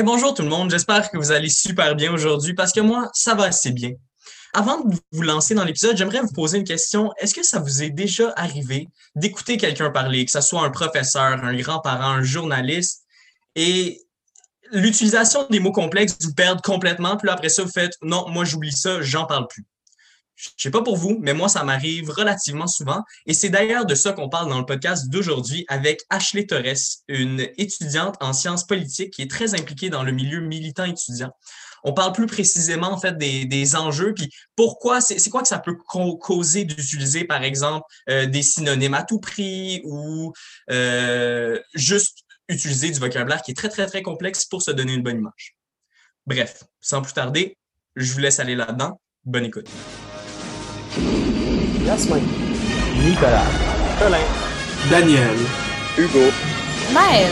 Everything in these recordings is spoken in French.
bonjour tout le monde, j'espère que vous allez super bien aujourd'hui parce que moi, ça va assez bien. Avant de vous lancer dans l'épisode, j'aimerais vous poser une question. Est-ce que ça vous est déjà arrivé d'écouter quelqu'un parler, que ce soit un professeur, un grand-parent, un journaliste, et l'utilisation des mots complexes vous perd complètement, puis après ça, vous faites non, moi j'oublie ça, j'en parle plus. Je sais pas pour vous, mais moi, ça m'arrive relativement souvent. Et c'est d'ailleurs de ça qu'on parle dans le podcast d'aujourd'hui avec Ashley Torres, une étudiante en sciences politiques qui est très impliquée dans le milieu militant étudiant. On parle plus précisément, en fait, des, enjeux, puis pourquoi, c'est quoi que ça peut causer d'utiliser, par exemple, euh, des synonymes à tout prix ou euh, juste utiliser du vocabulaire qui est très, très, très complexe pour se donner une bonne image. Bref, sans plus tarder, je vous laisse aller là-dedans. Bonne écoute. Nicolas. Colin. Daniel. Hugo. Maël.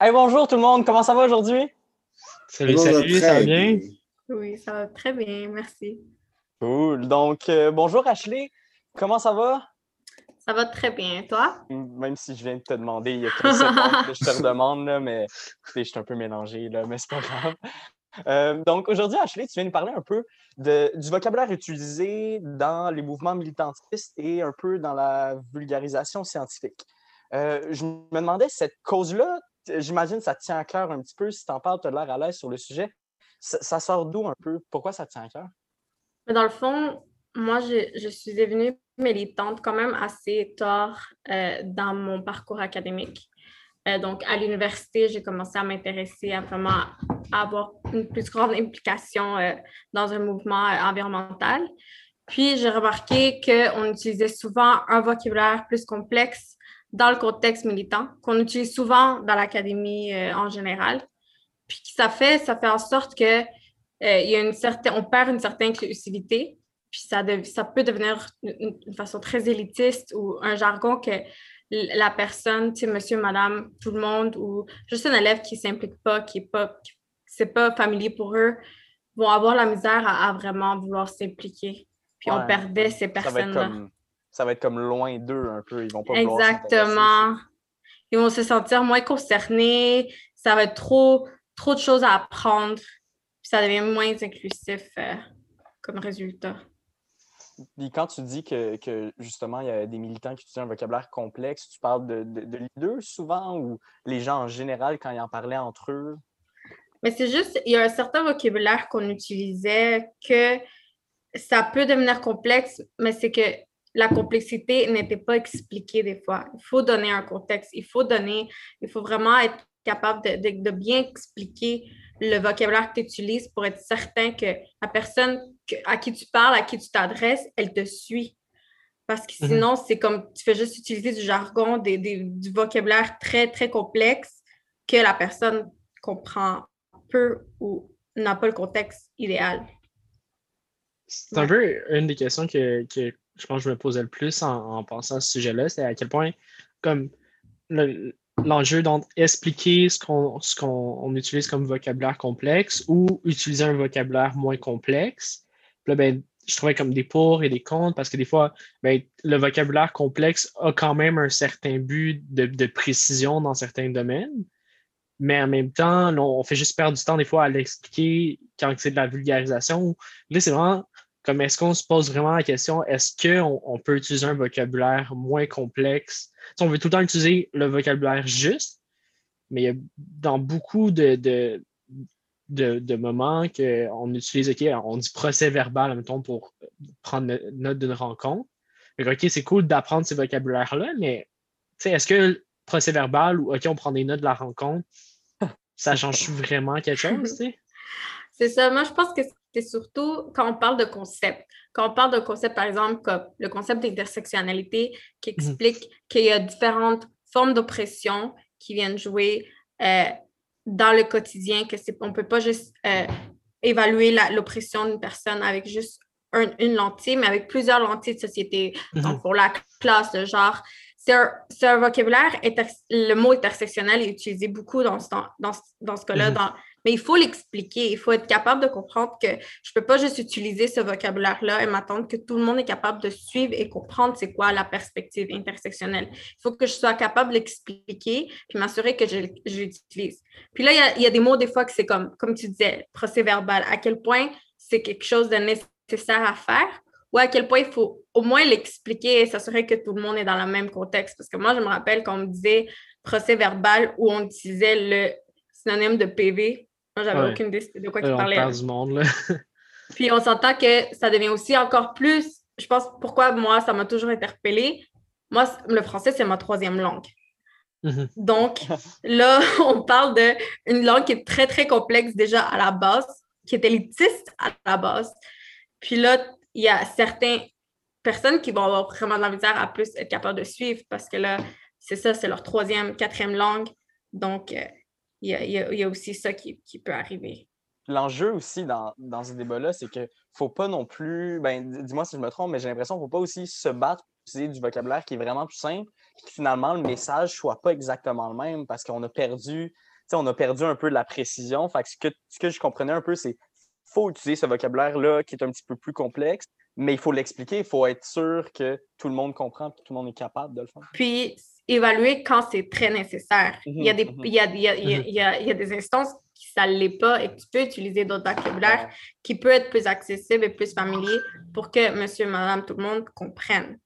Hey, bonjour tout le monde, comment ça va aujourd'hui? Salut, salut, ça va bien? Oui, ça va très bien, merci. Cool. Donc, euh, bonjour Ashley, comment ça va? Ça va très bien, toi? Même si je viens de te demander il y a quelques secondes que je te redemande, là, mais je suis un peu mélangé, là, mais c'est pas grave. Euh, donc, aujourd'hui, Ashley, tu viens nous parler un peu du vocabulaire utilisé dans les mouvements militantistes et un peu dans la vulgarisation scientifique. Euh, je me demandais, cette cause-là, j'imagine ça tient à cœur un petit peu. Si tu en parles, tu as l'air à l'aise sur le sujet. Ça, sort d'où un peu? Pourquoi ça tient à cœur? Dans le fond, moi, je, je suis devenue militante quand même assez tard euh, dans mon parcours académique. Euh, donc, à l'université, j'ai commencé à m'intéresser à vraiment avoir une plus grande implication euh, dans un mouvement euh, environnemental. Puis, j'ai remarqué qu'on utilisait souvent un vocabulaire plus complexe dans le contexte militant, qu'on utilise souvent dans l'académie en général. Puis, ça fait, ça fait en sorte que il y a une certaine, on perd une certaine inclusivité, puis ça, ça peut devenir une, une, façon très élitiste ou un jargon que la personne, tu sais, monsieur, madame, tout le monde, ou juste un élève qui ne s'implique pas, qui n'est pas, c'est pas familier pour eux, vont avoir la misère à, vraiment vouloir s'impliquer. Puis on perdait ces personnes-là. Ça va être comme loin d'eux un peu. Ils vont pas Exactement. Ils vont se sentir moins concernés. Ça va être trop, trop de choses à apprendre. Puis ça devient moins inclusif euh, comme résultat. Quand tu dis que, justement, il y a des militants qui utilisent un vocabulaire complexe, tu parles de, de, leaders souvent ou les gens en général quand ils en parlaient entre eux? Mais c'est juste, il y a un certain vocabulaire qu'on utilisait que ça peut devenir complexe, mais c'est que la complexité n'était pas expliquée des fois. Il faut donner un contexte, il faut donner, il faut vraiment être capable de, de bien expliquer le vocabulaire que tu utilises pour être certain que la personne à qui tu parles, à qui tu t'adresses, elle te suit. Parce que mhm. sinon, c'est comme tu fais juste utiliser du jargon, des, du vocabulaire très, très complexe que la personne comprend peu ou n'a pas le contexte idéal. C'est un peu une des questions que, je pense que je me posais le plus en, pensant à ce sujet-là, c'est à quel point, comme l'enjeu d'expliquer ce qu'on utilise comme vocabulaire complexe ou utiliser un vocabulaire moins complexe, ben, je trouvais comme des pour et des contre parce que des fois, ben, le vocabulaire complexe a quand même un certain but de, précision dans certains domaines. Mais en même temps, on fait juste perdre du temps des fois à l'expliquer quand c'est de la vulgarisation. Là, c'est vraiment comme est-ce qu'on se pose vraiment la question, est-ce qu'on on peut utiliser un vocabulaire moins complexe? on veut tout le temps utiliser le vocabulaire juste, mais dans beaucoup de, de, de moments qu'on utilise, OK, on dit procès verbal, mettons, pour prendre note d'une rencontre. OK, c'est cool d'apprendre ces vocabulaires-là, mais est-ce que procès verbal ou OK, on prend des notes de la rencontre, ça change vraiment quelque chose, C'est ça. Moi, je pense que c'est surtout quand on parle de concept. Quand on parle de concept, par exemple, comme le concept d'intersectionnalité qui mhm. explique qu'il y a différentes formes d'oppression qui viennent jouer euh, dans le quotidien, que c'est, on ne peut pas juste euh, évaluer l'oppression d'une personne avec juste une lentille, mais avec plusieurs lentilles de société. Mhm. Donc, pour la classe, le genre. C'est un, vocabulaire, le mot intersectionnel est utilisé beaucoup dans ce, dans, dans ce cas-là, mhm. dans Mais il faut l'expliquer. Il faut être capable de comprendre que je ne peux pas juste utiliser ce vocabulaire-là et m'attendre que tout le monde est capable de suivre et comprendre c'est quoi la perspective intersectionnelle. Il faut que je sois capable d'expliquer puis m'assurer que je, l'utilise. Puis là, il y, a, il y, a, des mots des fois que c'est comme, comme tu disais, procès verbal. À quel point c'est quelque chose de nécessaire à faire ou à quel point il faut au moins l'expliquer et s'assurer que tout le monde est dans le même contexte? Parce que moi, je me rappelle qu'on me disait procès verbal où on utilisait le synonyme de PV. Moi, j'avais aucune idée de quoi il parlait. du monde, Puis on s'entend que ça devient aussi encore plus. Je pense pourquoi moi, ça m'a toujours interpellée. Moi, le français, c'est ma troisième langue. Mm-hmm. Donc, là, on parle d'une langue qui est très, très complexe déjà à la base, qui est élitiste à la base. Puis là, il y a certaines personnes qui vont avoir vraiment de la misère à plus être capables de suivre parce que là, c'est ça, c'est leur troisième, quatrième langue. Donc, euh, il y, a, aussi ça qui, peut arriver. L'enjeu aussi dans, dans ce débat-là, c'est qu'il ne faut pas non plus, ben, dis-moi si je me trompe, mais j'ai l'impression qu'il ne faut pas aussi se battre pour utiliser du vocabulaire qui est vraiment plus simple, et que finalement le message ne soit pas exactement le même parce qu'on a perdu, on a perdu un peu de la précision. Fait ce, que, ce que je comprenais un peu, c'est faut utiliser ce vocabulaire-là qui est un petit peu plus complexe, mais il faut l'expliquer, il faut être sûr que tout le monde comprend, que tout le monde est capable de le faire. Puis, évaluer quand c'est très nécessaire. il, y a des, il, y a, il, y a, il, y a, il y a des instances qui ça ne l'est pas et que tu peux utiliser d'autres vocabulaires qui peut être plus accessible et plus familier pour que monsieur, madame, tout le monde comprenne.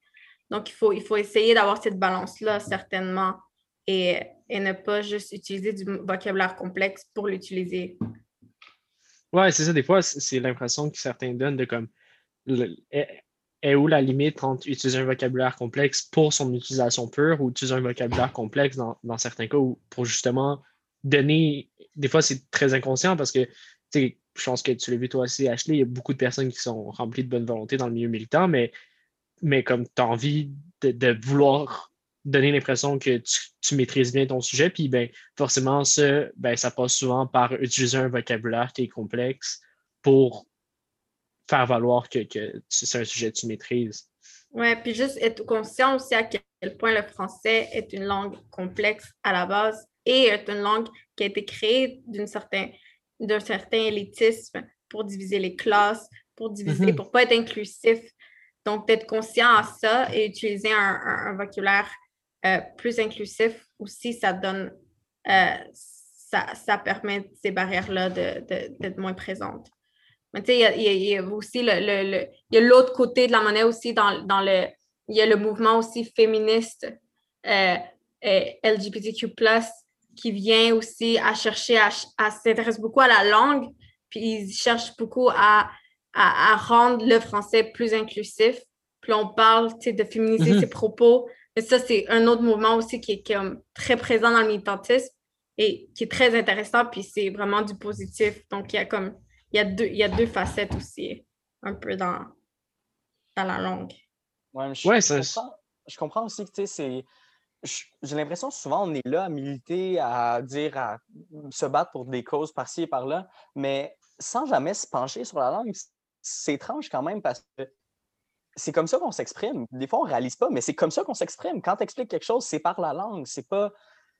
Donc, il faut, il faut essayer d'avoir cette balance-là, certainement, et, et ne pas juste utiliser du vocabulaire complexe pour l'utiliser. Ouais, c'est ça. Des fois, c'est l'impression que certains donnent de comme est où la limite entre utiliser un vocabulaire complexe pour son utilisation pure ou utiliser un vocabulaire complexe dans, certains cas ou pour justement donner. Des fois, c'est très inconscient parce que je pense que tu l'as vu toi aussi, Ashley, il y a beaucoup de personnes qui sont remplies de bonne volonté dans le milieu militant, mais, mais comme tu as envie de, vouloir donner l'impression que tu, maîtrises bien ton sujet, puis ben, forcément, ça, ben, ça passe souvent par utiliser un vocabulaire qui est complexe pour faire valoir que, c'est un sujet que tu maîtrises. Oui, puis juste être conscient aussi à quel point le français est une langue complexe à la base et est une langue qui a été créée d'un certain, certain élitisme pour diviser les classes, pour diviser, mm-hmm. pour pas être inclusif. Donc, d'être conscient à ça et utiliser un, vocabulaire euh, plus inclusif aussi, ça donne, euh, ça, ça, permet ces barrières-là d'être moins présentes. Mais tu sais, il y, a aussi le, le, l'autre côté de la monnaie aussi dans, dans, le. Il y a le mouvement aussi féministe euh, euh LGBTQ, qui vient aussi à chercher à, à s'intéresser beaucoup à la langue, puis ils cherchent beaucoup à, à, rendre le français plus inclusif. Puis on parle de féminiser mm-hmm. ses propos. Mais ça, c'est un autre mouvement aussi qui est, qui est très présent dans le militantisme et qui est très intéressant, puis c'est vraiment du positif. Donc, il y a comme il y a deux, il y a deux facettes aussi, un peu dans, dans la langue. Ouais, je, je, comprends, je, comprends, aussi que c'est. J'ai l'impression que souvent on est là à militer, à dire, à se battre pour des causes par-ci et par-là, mais sans jamais se pencher sur la langue. C'est étrange quand même parce que c'est comme ça qu'on s'exprime. Des fois, on ne réalise pas, mais c'est comme ça qu'on s'exprime. Quand tu expliques quelque chose, c'est par la langue. C'est pas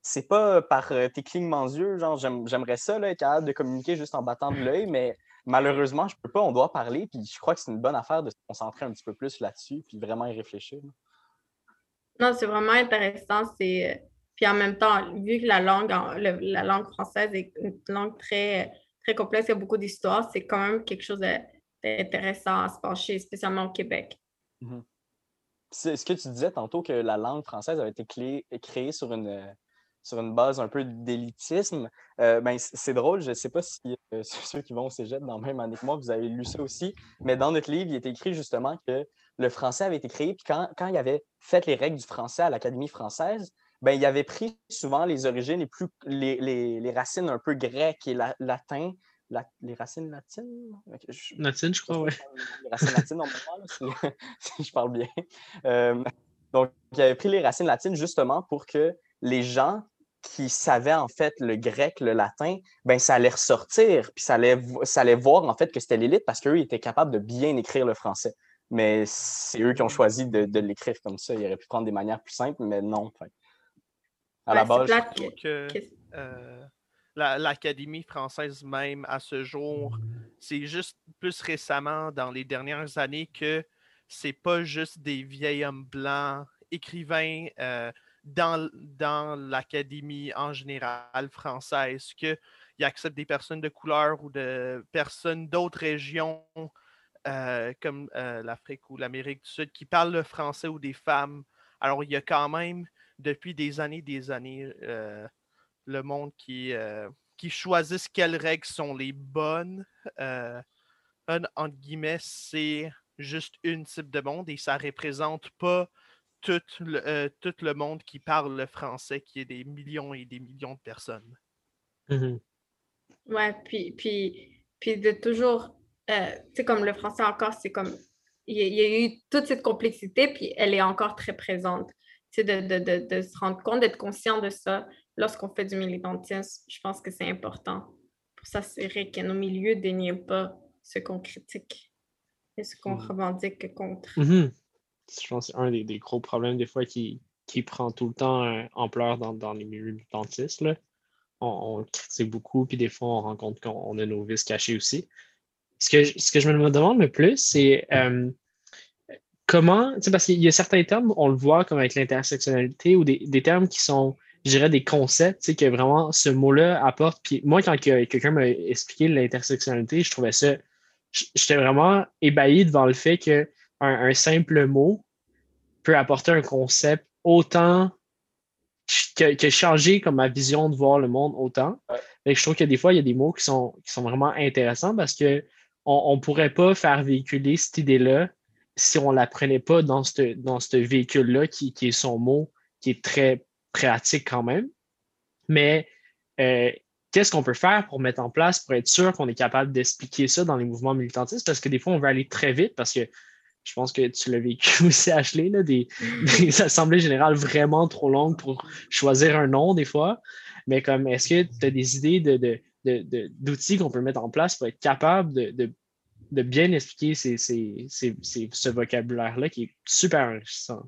c'est pas par euh, tes clignements d'yeux, genre j'aimerais ça, là, être capable de communiquer juste en battant de l'œil, mais malheureusement, je peux pas, on doit parler, puis je crois que c'est une bonne affaire de se concentrer un petit peu plus là-dessus, puis vraiment y réfléchir. Non, c'est vraiment intéressant. C'est... Euh, puis en même temps, vu que la langue, la langue française est une langue très, très complexe, il y a beaucoup d'histoires, c'est quand même quelque chose d'intéressant à se pencher, spécialement au Québec. Mm-hmm. ce que tu disais tantôt que la langue française avait été créée sur une, sur une base un peu d'élitisme. Euh, ben, c'est drôle, je ne sais pas si euh, ceux qui vont au cégep dans le même année que moi, vous avez lu ça aussi, mais dans notre livre, il est écrit justement que le français avait été créé, puis quand, quand il avait fait les règles du français à l'Académie française, ben, il avait pris souvent les origines, les, plus, les, les, les racines un peu grecques et la, latin, les racines latines? latines, je crois, oui. Les racines latines, normalement, si, si, je parle bien. Euh, donc, il avait pris les racines latines justement pour que les gens qui savaient en fait le grec, le latin, ben ça allait ressortir, puis ça allait, ça allait voir en fait que c'était l'élite parce qu'eux étaient capables de bien écrire le français. Mais c'est eux qui ont choisi de, l'écrire comme ça. Ils auraient pu prendre des manières plus simples, mais non. À la base, je que, euh, l'Académie française même à ce jour. C'est juste plus récemment, dans les dernières années, que c'est pas juste des vieils hommes blancs écrivains euh, dans, dans l'Académie en général française, qu'ils acceptent des personnes de couleur ou de personnes d'autres régions euh, comme euh, l'Afrique ou l'Amérique du Sud qui parlent le français ou des femmes. Alors, il y a quand même, depuis des années des années, le monde qui, euh, qui choisissent quelles règles sont les bonnes. Euh, un, entre guillemets, c'est juste une type de monde et ça représente pas tout le, euh, tout le monde qui parle le français, qui est des millions et des millions de personnes. Mm-hmm. Ouais, puis, puis, puis de toujours, tu sais, comme le français encore, c'est comme, il y, a eu toute cette complexité, puis elle est encore très présente. Tu sais, de, de, de, de se rendre compte, d'être conscient de ça, lorsqu'on fait du militantisme, je pense que c'est important pour s'assurer que nos milieux dénient pas ce qu'on critique et ce qu'on mm. revendique contre. Mm-hmm. Je pense que c'est un des, gros problèmes des fois qui, qui prend tout le temps euh, ampleur dans, dans, les milieux militantistes. On, critique beaucoup, puis des fois, on rend compte qu'on a nos vices cachés aussi. Ce que, ce que je me demande le plus, c'est euh, comment, parce qu'il y a certains termes, on le voit comme avec l'intersectionnalité, ou des, des termes qui sont je dirais, des concepts que vraiment ce mot-là apporte. Puis moi, quand quelqu'un m'a expliqué l'intersectionnalité, je trouvais ça, j'étais vraiment ébahi devant le fait qu'un un simple mot peut apporter un concept autant que, que, changer comme ma vision de voir le monde autant. Je trouve que des fois, il y a des mots qui sont, qui sont vraiment intéressants parce qu'on on ne pourrait pas faire véhiculer cette idée-là si on ne la prenait pas dans ce dans véhicule-là qui, qui, est son mot, qui est très pratique quand même. Mais euh, qu'est-ce qu'on peut faire pour mettre en place, pour être sûr qu'on est capable d'expliquer ça dans les mouvements militantistes? Parce que des fois, on veut aller très vite parce que je pense que tu l'as vécu aussi, Ashley, là, des, assemblées générales vraiment trop longues pour choisir un nom des fois. Mais comme est-ce que tu as des idées de, d'outils qu'on peut mettre en place pour être capable de, bien expliquer ce vocabulaire-là qui est super enrichissant?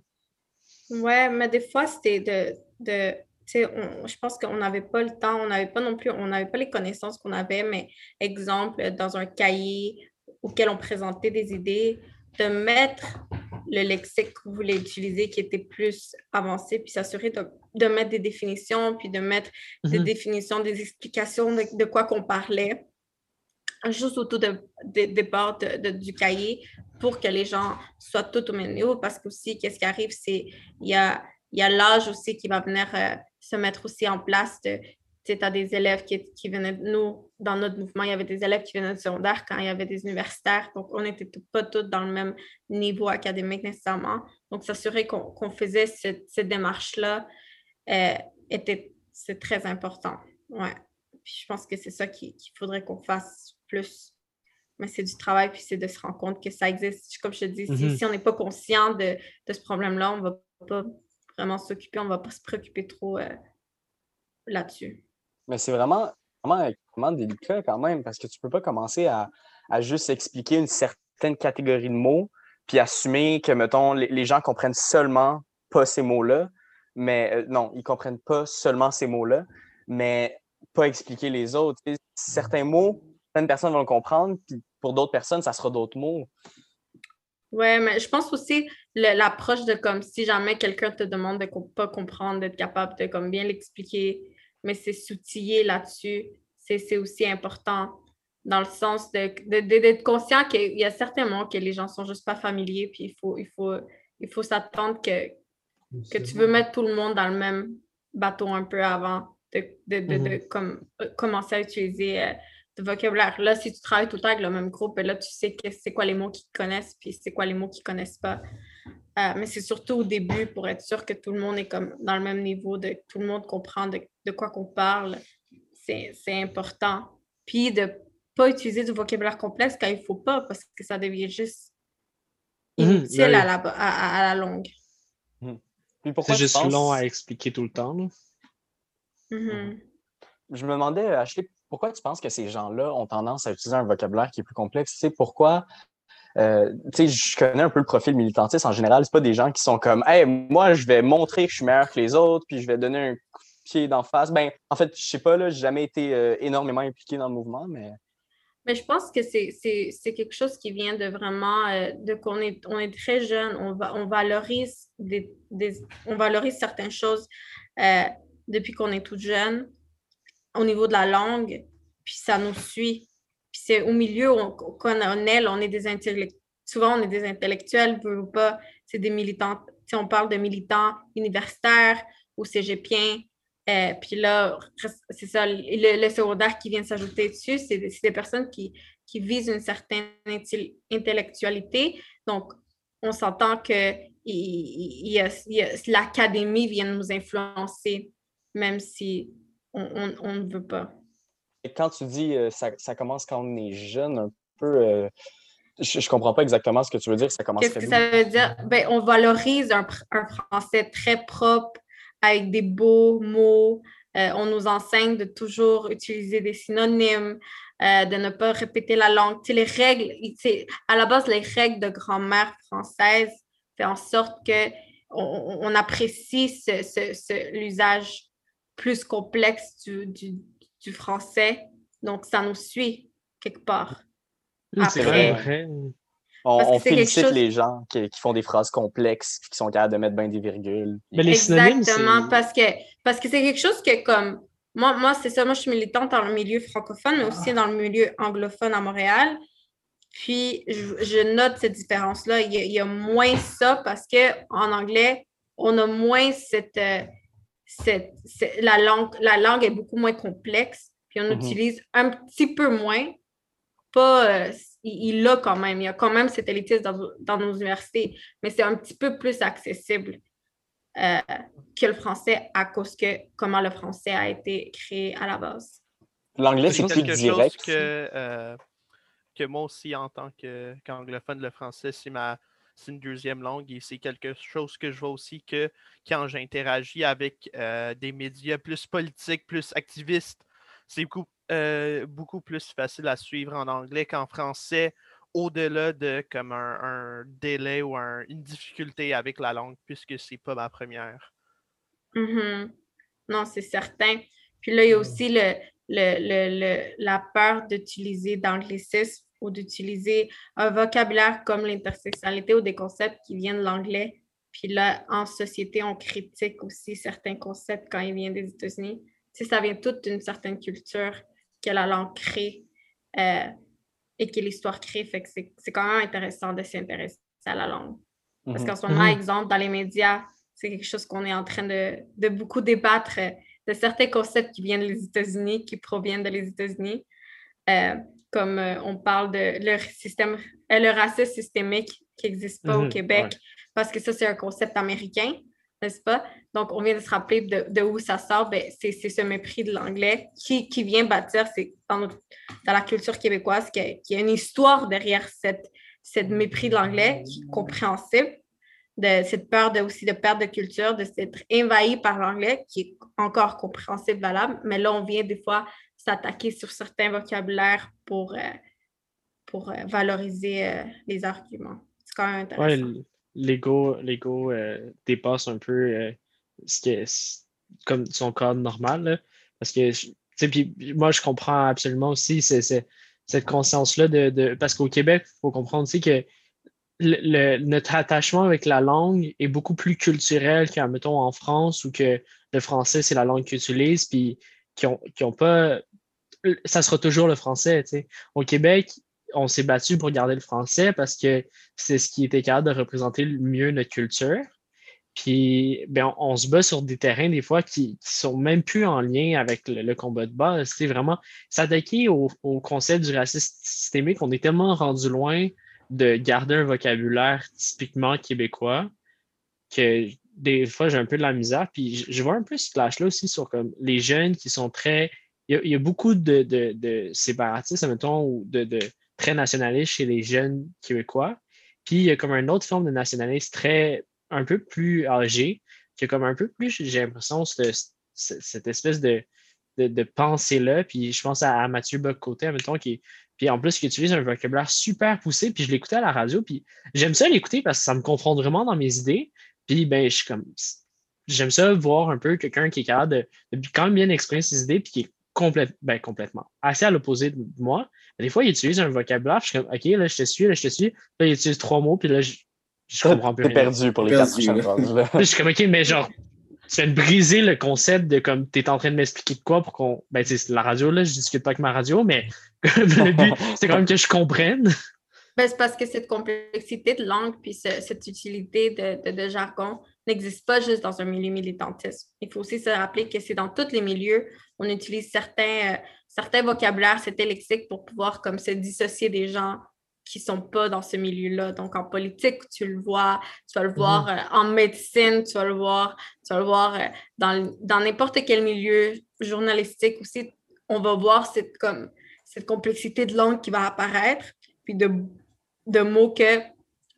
Ouais, mais des fois, c'était de, de je pense qu'on n'avait pas le temps, on n'avait pas non plus, on n'avait pas les connaissances qu'on avait, mais exemple, dans un cahier auquel on présentait des idées, de mettre le lexique que vous voulez utiliser qui était plus avancé, puis s'assurer de, mettre des définitions, puis de mettre des mm-hmm. définitions, des explications de, quoi qu'on parlait, juste autour de, de, du cahier pour que les gens soient tout au même niveau, parce qu'aussi, qu'est-ce qui arrive, c'est il y a y a l'âge aussi qui va venir euh, se mettre aussi en place. Tu as des élèves qui, qui, venaient, nous, dans notre mouvement, il y avait des élèves qui venaient du secondaire quand il y avait des universitaires. Donc, on n'était pas tous dans le même niveau académique nécessairement. Donc, s'assurer qu'on faisait cette, cette démarche-là euh, était c'est très important. Ouais. Puis je pense que c'est ça qu'il faudrait qu'on fasse plus. Mais c'est du travail, puis c'est de se rendre compte que ça existe. Comme je te dis, si, mm-hmm. si, on n'est pas conscient de, de ce problème-là, on ne va pas vraiment s'occuper, on ne va pas se préoccuper trop euh, là-dessus. Mais c'est vraiment, vraiment, délicat quand même, parce que tu ne peux pas commencer à, juste expliquer une certaine catégorie de mots, puis assumer que, mettons, les, gens comprennent seulement pas ces mots-là, mais euh, non, ils ne comprennent pas seulement ces mots-là, mais pas expliquer les autres. certains mots, certaines personnes vont le comprendre, puis pour d'autres personnes, ça sera d'autres mots. Oui, mais je pense aussi l'approche de comme si jamais quelqu'un te demande de ne pas comprendre, d'être capable de comme bien l'expliquer, mais c'est s'outiller là-dessus, c'est aussi important dans le sens d'être de, conscient qu'il y a certains mots que les gens sont juste pas familiers, puis il faut, il faut, il faut s'attendre que, que tu veux mettre tout le monde dans le même bateau un peu avant de, de, de, mm-hmm. comme, euh, commencer à utiliser euh, de vocabulaire. Là, si tu travailles tout le temps avec le même groupe, là, tu sais c'est quoi les mots qu'ils connaissent, puis c'est quoi les mots qu'ils ne connaissent pas. Euh, mais c'est surtout au début pour être sûr que tout le monde est comme dans le même niveau, de tout le monde comprend de, quoi qu'on parle. C'est important. Puis de ne pas utiliser du vocabulaire complexe quand il ne faut pas, parce que ça devient juste mhm, inutile à, la, à, la, longue. Mhm. C'est juste long à expliquer tout le temps. Mhm. Je me demandais, Ashley, pourquoi tu penses que ces gens-là ont tendance à utiliser un vocabulaire qui est plus complexe? Tu sais, pourquoi? Euh, je connais un peu le profil militantiste en général. C'est pas des gens qui sont comme, hey, moi, je vais montrer que je suis meilleur que les autres, puis je vais donner un pied d'en face. Ben, en fait, je sais pas, là, j'ai jamais été euh, énormément impliqué dans le mouvement, mais. Mais je pense que c'est quelque chose qui vient de vraiment, euh, de qu'on est, on est très jeune, on, va, on, valorise des, on valorise certaines choses depuis qu'on est tout jeune au niveau de la langue, puis ça nous suit. Puis c'est au milieu, on, qu'on est, on est des intellectuels. Souvent, on est des intellectuels, ou pas, c'est des militants. Si on parle de militants universitaires ou cégepiens, euh, puis là, c'est ça, le, secondaire qui vient s'ajouter dessus, c'est des, personnes qui, qui, visent une certaine intellectualité. Donc, on s'entend que l'académie vient nous influencer, même si on, ne veut pas. Quand tu dis euh, ça, ça, commence quand on est jeune, un peu, euh, je ne comprends pas exactement ce que tu veux dire. Ça commence Qu'est-ce que ça veut dire? Ben, on valorise un, un français très propre, avec des beaux mots. Euh, on nous enseigne de toujours utiliser des synonymes, de ne pas répéter la langue. Les règles, à la base, les règles de grammaire française font en sorte que on, apprécie l'usage plus complexe du, du, français. Donc, ça nous suit quelque part. C'est vrai. On, félicite les gens qui, font des phrases complexes, qui sont capables de mettre bien des virgules. Mais les Exactement, parce que parce que c'est quelque chose que comme moi, moi c'est ça, moi je suis militante dans le milieu francophone, mais aussi dans le milieu anglophone à Montréal. Puis je, note cette différence-là. Il, y a moins ça parce qu'en anglais, on a moins cette, cette, la, langue, la langue est beaucoup moins complexe, puis on mm-hmm. utilise un petit peu moins, pas euh, il l'a quand même. Il y a quand même cette élitisme dans, nos universités, mais c'est un petit peu plus accessible euh, que le français à cause que comment le français a été créé à la base. L'anglais, c'est plus direct. que, euh, que moi aussi, en tant qu'anglophone, le français, c'est ma une deuxième langue et c'est quelque chose que je vois aussi que quand j'interagis avec euh, des médias plus politiques, plus activistes, c'est beaucoup euh, beaucoup plus facile à suivre en anglais qu'en français, au-delà de comme un, délai ou une difficulté avec la langue, puisque c'est pas ma première. Mm-hmm. Non, c'est certain. Puis là, il y a aussi le, la peur d'utiliser d'anglicisme ou d'utiliser un vocabulaire comme l'intersectionnalité ou des concepts qui viennent de l'anglais. Puis là, en société, on critique aussi certains concepts quand ils viennent des États-Unis. Si ça vient toute d'une certaine culture que la langue crée euh, et que l'histoire crée. Fait que c'est quand même intéressant de s'intéresser à la langue. Parce mhm. qu'en ce moment, mhm. exemple, dans les médias, c'est quelque chose qu'on est en train de, de, beaucoup débattre euh, de certains concepts qui viennent des États-Unis, qui proviennent des États-Unis. Euh, comme on parle de le système, le racisme systémique qui n'existe pas au mhm. Québec, parce que ça, c'est un concept américain n'est-ce pas? Donc, on vient de se rappeler de, où ça sort. Ben, c'est ce mépris de l'anglais qui, vient bâtir dans, dans, la culture québécoise, qui a, a, une histoire derrière cette, cette mépris de l'anglais qui est compréhensible, de cette peur de, aussi de perte de culture, de s'être envahi par l'anglais, qui est encore compréhensible, valable. Mais là, on vient des fois s'attaquer sur certains vocabulaires pour, euh, pour euh, valoriser euh, les arguments. C'est quand même intéressant l'ego, l'ego euh, dépasse un peu euh, ce qui comme son cadre normal. parce que, puis moi, je comprends absolument aussi cette conscience-là de, Parce qu'au Québec, il faut comprendre aussi que le, notre attachement avec la langue est beaucoup plus culturel qu'en mettons en France où que le français, c'est la langue qu'ils utilisent, puis qui ont, qui ont pas. Ça sera toujours le français. Au Québec, on s'est battu pour garder le français parce que c'est ce qui était capable de représenter le mieux notre culture. Puis, ben, on, se bat sur des terrains, des fois, qui, ne sont même plus en lien avec le, combat de base. C'est vraiment s'attaquer au, concept du racisme systémique. On est tellement rendu loin de garder un vocabulaire typiquement québécois que des fois, j'ai un peu de la misère. Puis, je, vois un peu ce clash-là aussi sur les jeunes qui sont très. Il y a, beaucoup de, de, de séparatistes, mettons, ou de, très nationaliste chez les jeunes Québécois. Puis il y a comme une autre forme de nationalisme très, un peu plus âgé, qui a comme un peu plus, j'ai l'impression, cette, espèce de, de, pensée-là. Puis je pense à, Mathieu Bocoté, mettons, qui puis en plus, qui utilise un vocabulaire super poussé. Puis je l'écoutais à la radio. Puis j'aime ça l'écouter parce que ça me confronte vraiment dans mes idées. Puis ben, je suis comme. j'aime ça voir un peu quelqu'un qui est capable de, quand même bien exprimer ses idées puis qui est ben, complètement, assez à l'opposé de moi. Des fois, il utilise un vocabulaire, je suis comme, OK, là, je te suis, là, je te suis. Là, il utilise trois mots, puis là, je, je comprends plus rien. perdu pour les quatre prochaines phrases. je suis comme, OK, mais genre, tu viens de briser le concept de comme, tu es en train de m'expliquer de quoi pour qu'on. Ben, c'est la radio, là, je discute pas avec ma radio, mais le but, c'est quand même que je comprenne. Ben, c'est parce que cette complexité de langue puis cette utilité de, de, jargon n'existe pas juste dans un milieu militantiste. Il faut aussi se rappeler que c'est dans tous les milieux, on utilise certains, euh, certains vocabulaires, certains lexiques pour pouvoir comme se dissocier des gens qui ne sont pas dans ce milieu-là. Donc, en politique, tu le vois, tu vas le voir mm-hmm. euh, en médecine, tu vas le voir, tu vas le voir euh, dans n'importe quel milieu journalistique aussi. On va voir cette, comme, cette complexité de langue qui va apparaître, puis de de mots que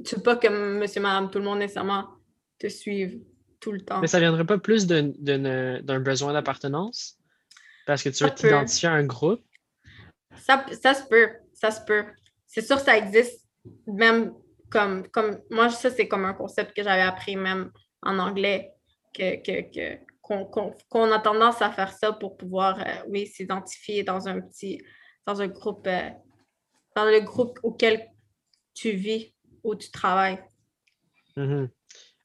tu veux pas que monsieur, madame, tout le monde nécessairement te suive tout le temps. Mais ça viendrait pas plus d'un besoin d'appartenance? Parce que tu veux t'identifier à un groupe? Ça, ça se peut, ça se peut. C'est sûr ça existe, même comme, comme moi, ça, c'est comme un concept que j'avais appris même en anglais, que, que, qu'on a tendance à faire ça pour pouvoir, euh, oui, s'identifier dans un petit, dans un groupe, euh, dans le groupe auquel tu vis ou tu travailles. Mm-hmm.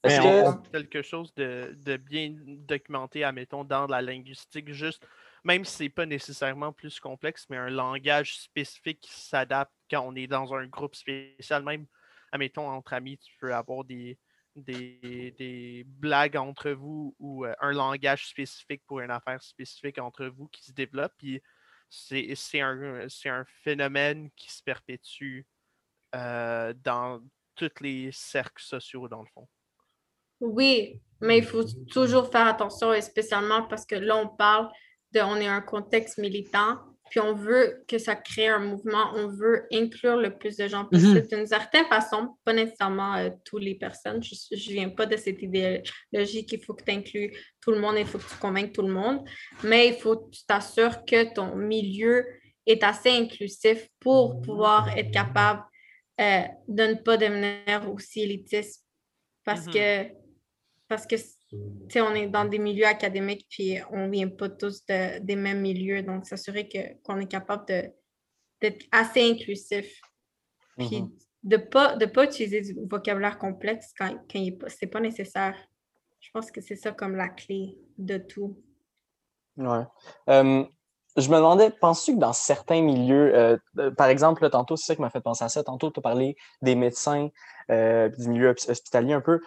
Est-ce que quelque chose de, bien documenté, admettons, dans la linguistique, juste, même si ce n'est pas nécessairement plus complexe, mais un langage spécifique qui s'adapte quand on est dans un groupe spécial, même, admettons, entre amis, tu peux avoir des, des, blagues entre vous ou euh, un langage spécifique pour une affaire spécifique entre vous qui se développe. Puis c'est un, un phénomène qui se perpétue euh, dans tous les cercles sociaux, dans le fond. Oui, mais il faut toujours faire attention, et spécialement parce que là, on parle de, on est un contexte militant, puis on veut que ça crée un mouvement, on veut inclure le plus de gens possible mm-hmm. d'une certaine façon, pas nécessairement euh, toutes les personnes. Je ne viens pas de cette idéologie qu'il faut que tu inclues tout le monde, il faut que tu convainques tout le monde, mais il faut que tu t'assures que ton milieu est assez inclusif pour pouvoir être capable euh, de ne pas devenir aussi élitiste parce mm-hmm. que parce que on est dans des milieux académiques puis on ne vient pas tous des mêmes milieux donc s'assurer qu'on est capable d'être assez inclusif puis mm-hmm. de pas, de pas utiliser du vocabulaire complexe quand, quand ce n'est pas nécessaire. Je pense que c'est ça comme la clé de tout. Ouais. Euh, je me demandais, penses-tu que dans certains milieux, euh, euh, par exemple, tantôt, c'est ça qui m'a fait penser à ça, tantôt, tu as parlé des médecins, euh, du milieu hospitalier un peu.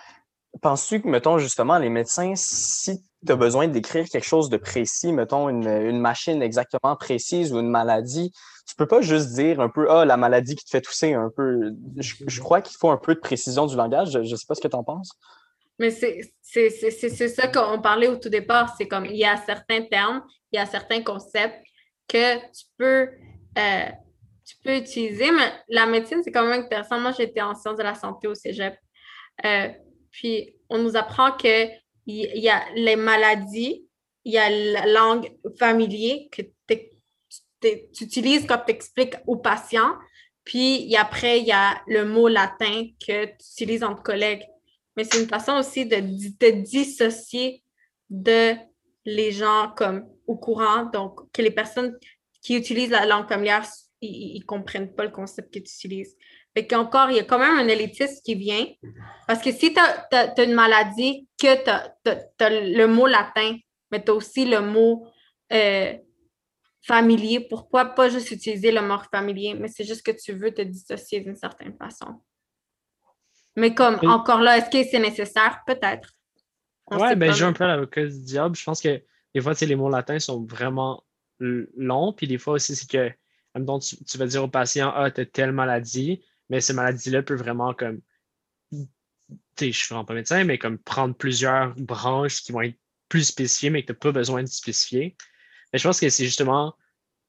Penses-tu que, mettons, justement, les médecins, si tu as besoin d'écrire quelque chose de précis, mettons, une, machine exactement précise ou une maladie, tu peux pas juste dire un peu, ah, la maladie qui te fait tousser un peu. Je, crois qu'il faut un peu de précision du langage. Je ne sais pas ce que tu en penses. Mais c'est ça qu'on parlait au tout départ. C'est comme, il y a certains termes il y a certains concepts que tu peux, euh, tu peux utiliser, mais la médecine, c'est quand même intéressant. Moi, j'étais en sciences de la santé au cégep. Euh, puis, on nous apprend qu'il y a les maladies, il y a la langue familière que tu utilises quand tu expliques aux patients. Puis après, il y a le mot latin que tu utilises entre collègues. Mais c'est une façon aussi de te dissocier de les gens comme au courant, donc que les personnes qui utilisent la langue familière, ils ne comprennent pas le concept que tu utilises. Fait qu'encore, il y a quand même un élitisme qui vient. Parce que si tu as, une maladie, que tu as, le mot latin, mais tu as aussi le mot euh, familier, pourquoi pas juste utiliser le mot familier, mais c'est juste que tu veux te dissocier d'une certaine façon. Mais comme, encore là, est-ce que c'est nécessaire? Peut-être. Oui, ben, j'ai un peu l'avocat du diable. Je pense que des fois, les mots latins sont vraiment longs. Puis des fois aussi, c'est que, tu, tu, vas dire au patient, ah, tu as telle maladie, mais cette maladie-là peut vraiment comme, je suis vraiment pas médecin, mais comme prendre plusieurs branches qui vont être plus spécifiées, mais que tu n'as pas besoin de spécifier. Mais je pense que c'est justement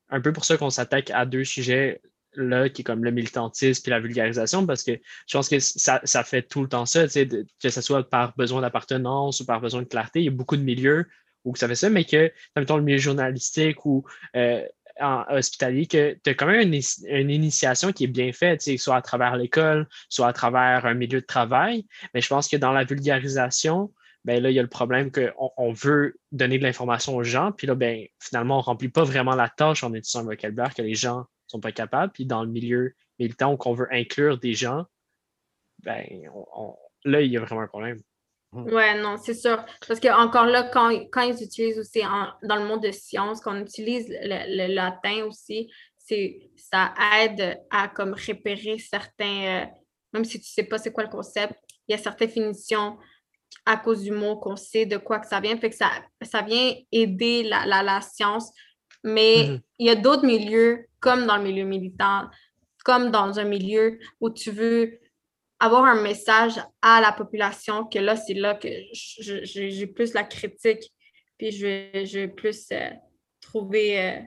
un peu pour ça qu'on s'attaque à deux sujets là, qui est comme le militantisme et la vulgarisation, parce que je pense que ça fait tout le temps ça, que ce soit par besoin d'appartenance ou par besoin de clarté. Il y a beaucoup de milieux où ça fait ça, mais que, mettons, le milieu journalistique ou euh, en hospitalier, que tu as quand même une, initiation qui est bien faite, soit à travers l'école, soit à travers un milieu de travail. Mais je pense que dans la vulgarisation, ben là, il y a le problème qu'on on veut donner de l'information aux gens, puis là, ben, finalement, on ne remplit pas vraiment la tâche en utilisant un vocabulaire que les gens ne sont pas capables. Puis dans le milieu militant où on veut inclure des gens, ben, là, il y a vraiment un problème. Ouais, non, c'est sûr. Parce que encore là, quand, quand ils utilisent aussi dans le monde de sciences, qu'on utilise le, latin aussi, c'est ça aide à comme repérer certains, euh, même si tu ne sais pas c'est quoi le concept, il y a certaines définitions à cause du mot qu'on sait de quoi que ça vient. Fait que ça, ça vient aider la, la, science. Mais mhm. il y a d'autres milieux, comme dans le milieu militant, comme dans un milieu où tu veux avoir un message à la population, que là, c'est là que j'ai plus la critique, puis je vais, plus euh, trouver euh,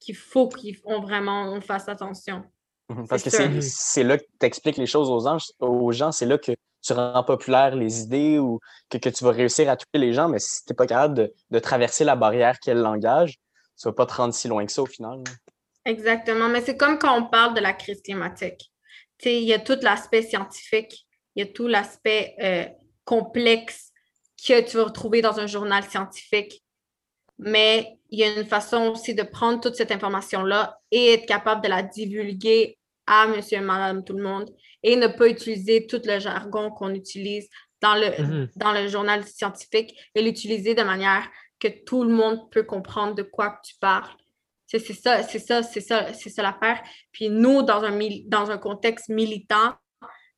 qu'il faut qu'on vraiment on fasse attention. Mhm. Parce que c'est là que tu expliques les choses aux, aux gens, c'est là que tu rends populaire les idées ou que, tu vas réussir à toucher les gens, mais si tu n'es pas capable de, traverser la barrière qu'est le langage, tu ne vas pas te rendre si loin que ça au final. Exactement, mais c'est comme quand on parle de la crise climatique. Il y a tout l'aspect scientifique, il y a tout l'aspect euh, complexe que tu vas retrouver dans un journal scientifique. Mais il y a une façon aussi de prendre toute cette information-là et être capable de la divulguer à monsieur et madame tout le monde et ne pas utiliser tout le jargon qu'on utilise dans le, mhm. dans le journal scientifique et l'utiliser de manière que tout le monde peut comprendre de quoi tu parles. C'est ça, c'est ça, c'est ça, c'est ça l'affaire. Puis nous, dans un, dans un contexte militant,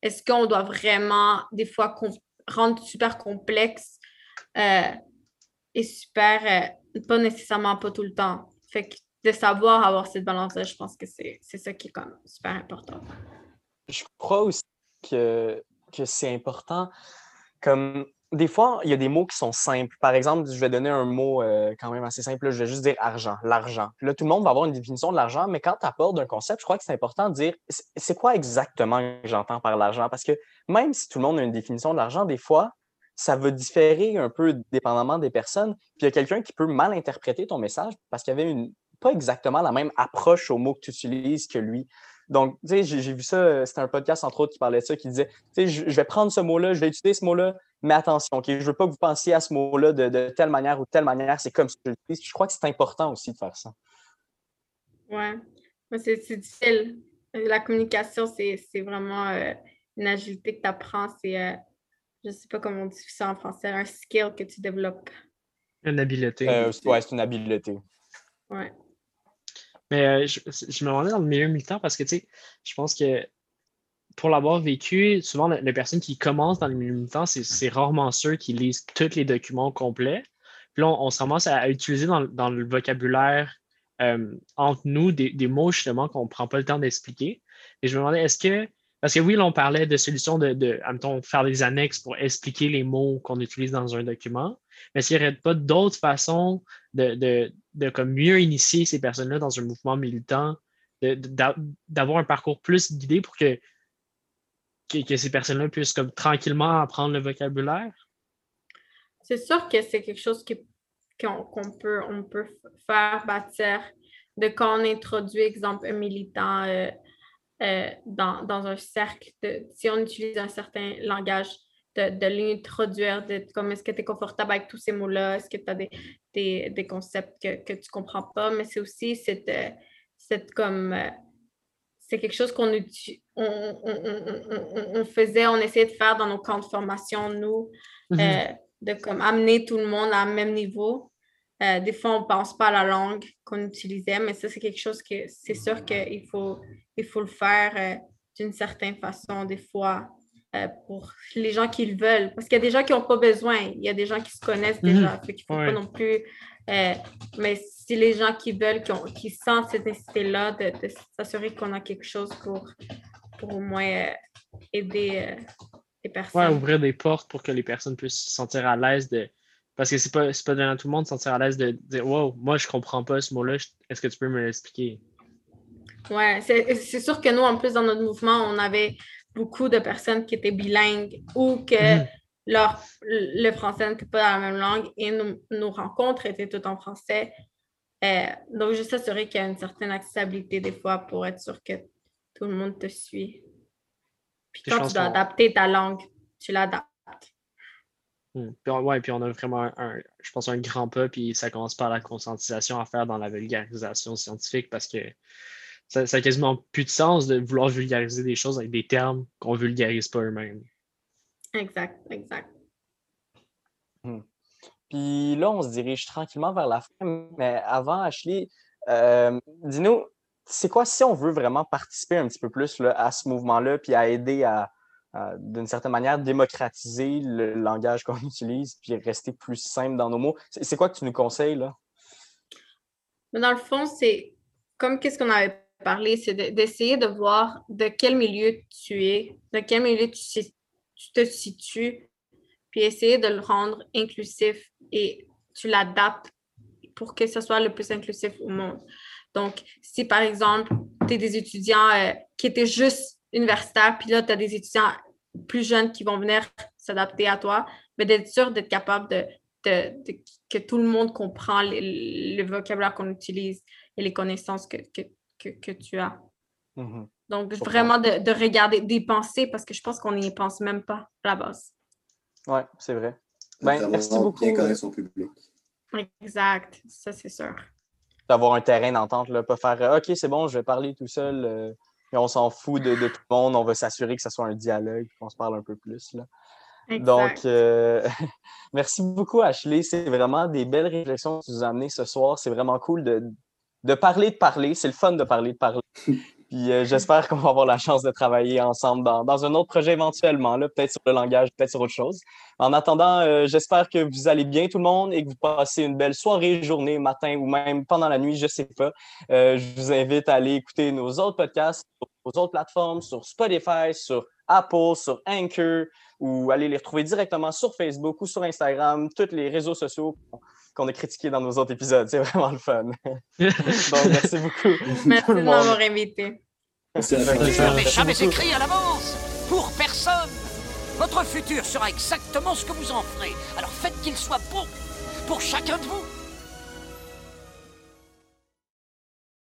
est-ce qu'on doit vraiment, des fois, rendre super complexe euh, et super, euh, pas nécessairement pas tout le temps. Fait que de savoir avoir cette balance-là, je pense que c'est ça qui est comme super important je crois aussi que, que c'est important. Comme des fois, il y a des mots qui sont simples. Par exemple, je vais donner un mot euh, quand même assez simple. je vais juste dire argent, l'argent. là, tout le monde va avoir une définition de l'argent, mais quand tu abordes un concept, je crois que c'est important de dire c'est quoi exactement que j'entends par l'argent? Parce que même si tout le monde a une définition de l'argent, des fois, ça va différer un peu dépendamment des personnes. Puis il y a quelqu'un qui peut mal interpréter ton message parce qu'il y avait une, pas exactement la même approche au mot que tu utilises que lui. Donc, tu sais, j'ai vu ça, c'était un podcast, entre autres, qui parlait de ça, qui disait, tu sais, je, vais prendre ce mot-là, je vais utiliser ce mot-là, mais attention, OK, je ne veux pas que vous pensiez à ce mot-là de, telle manière ou de telle manière, c'est comme ça que je l'utilise. Je crois que c'est important aussi de faire ça. Ouais, c'est difficile. La communication, c'est vraiment euh, une agilité que tu apprends. C'est, euh, je ne sais pas comment on dit ça en français, un skill que tu développes. Une habileté. ouais, c'est une habileté. Ouais. Mais euh, je, me demandais dans le milieu militant parce que, tu sais, je pense que pour l'avoir vécu, souvent, les personnes qui commencent dans le milieu militant, c'est rarement ceux qui lisent tous les documents complets. Puis là, on, se ramasse à, utiliser dans, le vocabulaire euh, entre nous des, mots justement qu'on ne prend pas le temps d'expliquer. Et je me demandais, est-ce que parce que oui, là, on parlait de solutions de, de faire des annexes pour expliquer les mots qu'on utilise dans un document. Mais s'il n'y aurait pas d'autres façons de, comme mieux initier ces personnes-là dans un mouvement militant, d'avoir un parcours plus guidé pour que, que, ces personnes-là puissent comme tranquillement apprendre le vocabulaire? C'est sûr que c'est quelque chose qu'on peut, on peut faire bâtir de quand on introduit, exemple, un militant euh, euh, dans, dans, un cercle, si on utilise un certain langage, de, de l'introduire, de comme est-ce que tu es confortable avec tous ces mots-là, est-ce que tu as des, des, des, concepts que, que tu ne comprends pas, mais c'est aussi cette, euh, cette comme c'est quelque chose qu'on on, on, on, faisait, on essayait de faire dans nos camps de formation, nous, mm-hmm. de comme amener tout le monde à un même niveau. des fois, on ne pense pas à la langue qu'on utilisait, mais ça, c'est quelque chose que c'est sûr qu'il faut, il faut le faire euh, d'une certaine façon, des fois, euh, pour les gens qui le veulent. Parce qu'il y a des gens qui n'ont pas besoin. Il y a des gens qui se connaissent mhm. déjà. Il ne faut pas non plus. Euh, mais si les gens qui veulent, qui, sentent cette nécessité-là, de, s'assurer qu'on a quelque chose pour, pour au moins aider les personnes. Ouais, ouvrir des portes pour que les personnes puissent se sentir à l'aise de. Parce que c'est pas, pas donné à tout le monde de se sentir à l'aise de dire Wow, moi je comprends pas ce mot-là, est-ce que tu peux me l'expliquer? Oui, c'est sûr que nous, en plus, dans notre mouvement, on avait beaucoup de personnes qui étaient bilingues ou que mhm. Leur, le français n'était pas dans la même langue et nos, rencontres étaient toutes en français. Euh, donc, juste s'assurer qu'il y a une certaine accessibilité des fois pour être sûr que tout le monde te suit. Puis quand tu dois adapter ta langue, tu l'adaptes. Hmm. Puis on, ouais, puis on a vraiment, un, je pense, un grand pas, puis ça commence par la conscientisation à faire dans la vulgarisation scientifique parce que ça, n'a quasiment plus de sens de vouloir vulgariser des choses avec des termes qu'on ne vulgarise pas eux-mêmes. Exact, exact. Hmm. Puis là, on se dirige tranquillement vers la fin, mais avant, Ashley, euh, dis-nous, c'est quoi si on veut vraiment participer un petit peu plus là, à ce mouvement-là, puis à aider à, d'une certaine manière, démocratiser le langage qu'on utilise, puis rester plus simple dans nos mots? C'est quoi que tu nous conseilles, là? Mais dans le fond, c'est comme qu'est-ce qu'on avait parlé, c'est d'essayer de, voir de quel milieu tu es, de quel milieu tu, tu te situes, puis essayer de le rendre inclusif et tu l'adaptes pour que ce soit le plus inclusif au monde. Donc, si par exemple, tu es des étudiants euh, qui étaient juste universitaires, puis là, tu as des étudiants plus jeunes qui vont venir s'adapter à toi, mais d'être sûr d'être capable de, que tout le monde comprend le, vocabulaire qu'on utilise et les connaissances que, que, tu as. Mm-hmm. Donc, vraiment de, regarder, des pensées, parce que je pense qu'on n'y pense même pas à la base. Oui, c'est vrai. Ben, merci beaucoup. Bien connaître son public. Exact, ça c'est sûr. D'avoir un terrain d'entente, pas faire euh, OK, c'est bon, je vais parler tout seul. Euh, et on s'en fout de, tout le monde. On va s'assurer que ce soit un dialogue, qu'on se parle un peu plus. Là. Donc, euh, merci beaucoup, Ashley. C'est vraiment des belles réflexions que tu nous as amenées ce soir. C'est vraiment cool de, de parler de parler. C'est le fun de parler de parler. Puis euh, j'espère qu'on va avoir la chance de travailler ensemble dans, un autre projet éventuellement, peut-être sur le langage, peut-être sur autre chose. En attendant, euh, j'espère que vous allez bien tout le monde et que vous passez une belle soirée, journée, matin ou même pendant la nuit, je ne sais pas. Euh, je vous invite à aller écouter nos autres podcasts sur nos autres plateformes, sur Spotify, sur Apple, sur Anchor, ou aller les retrouver directement sur Facebook ou sur Instagram, tous les réseaux sociaux qu'on a critiqués dans nos autres épisodes. C'est vraiment le fun. Donc, merci beaucoup. Merci de m'avoir invité. Je n'avais jamais écrit à l'avance. Pour personne. Votre futur sera exactement ce que vous en ferez. Alors faites qu'il soit bon pour chacun de vous.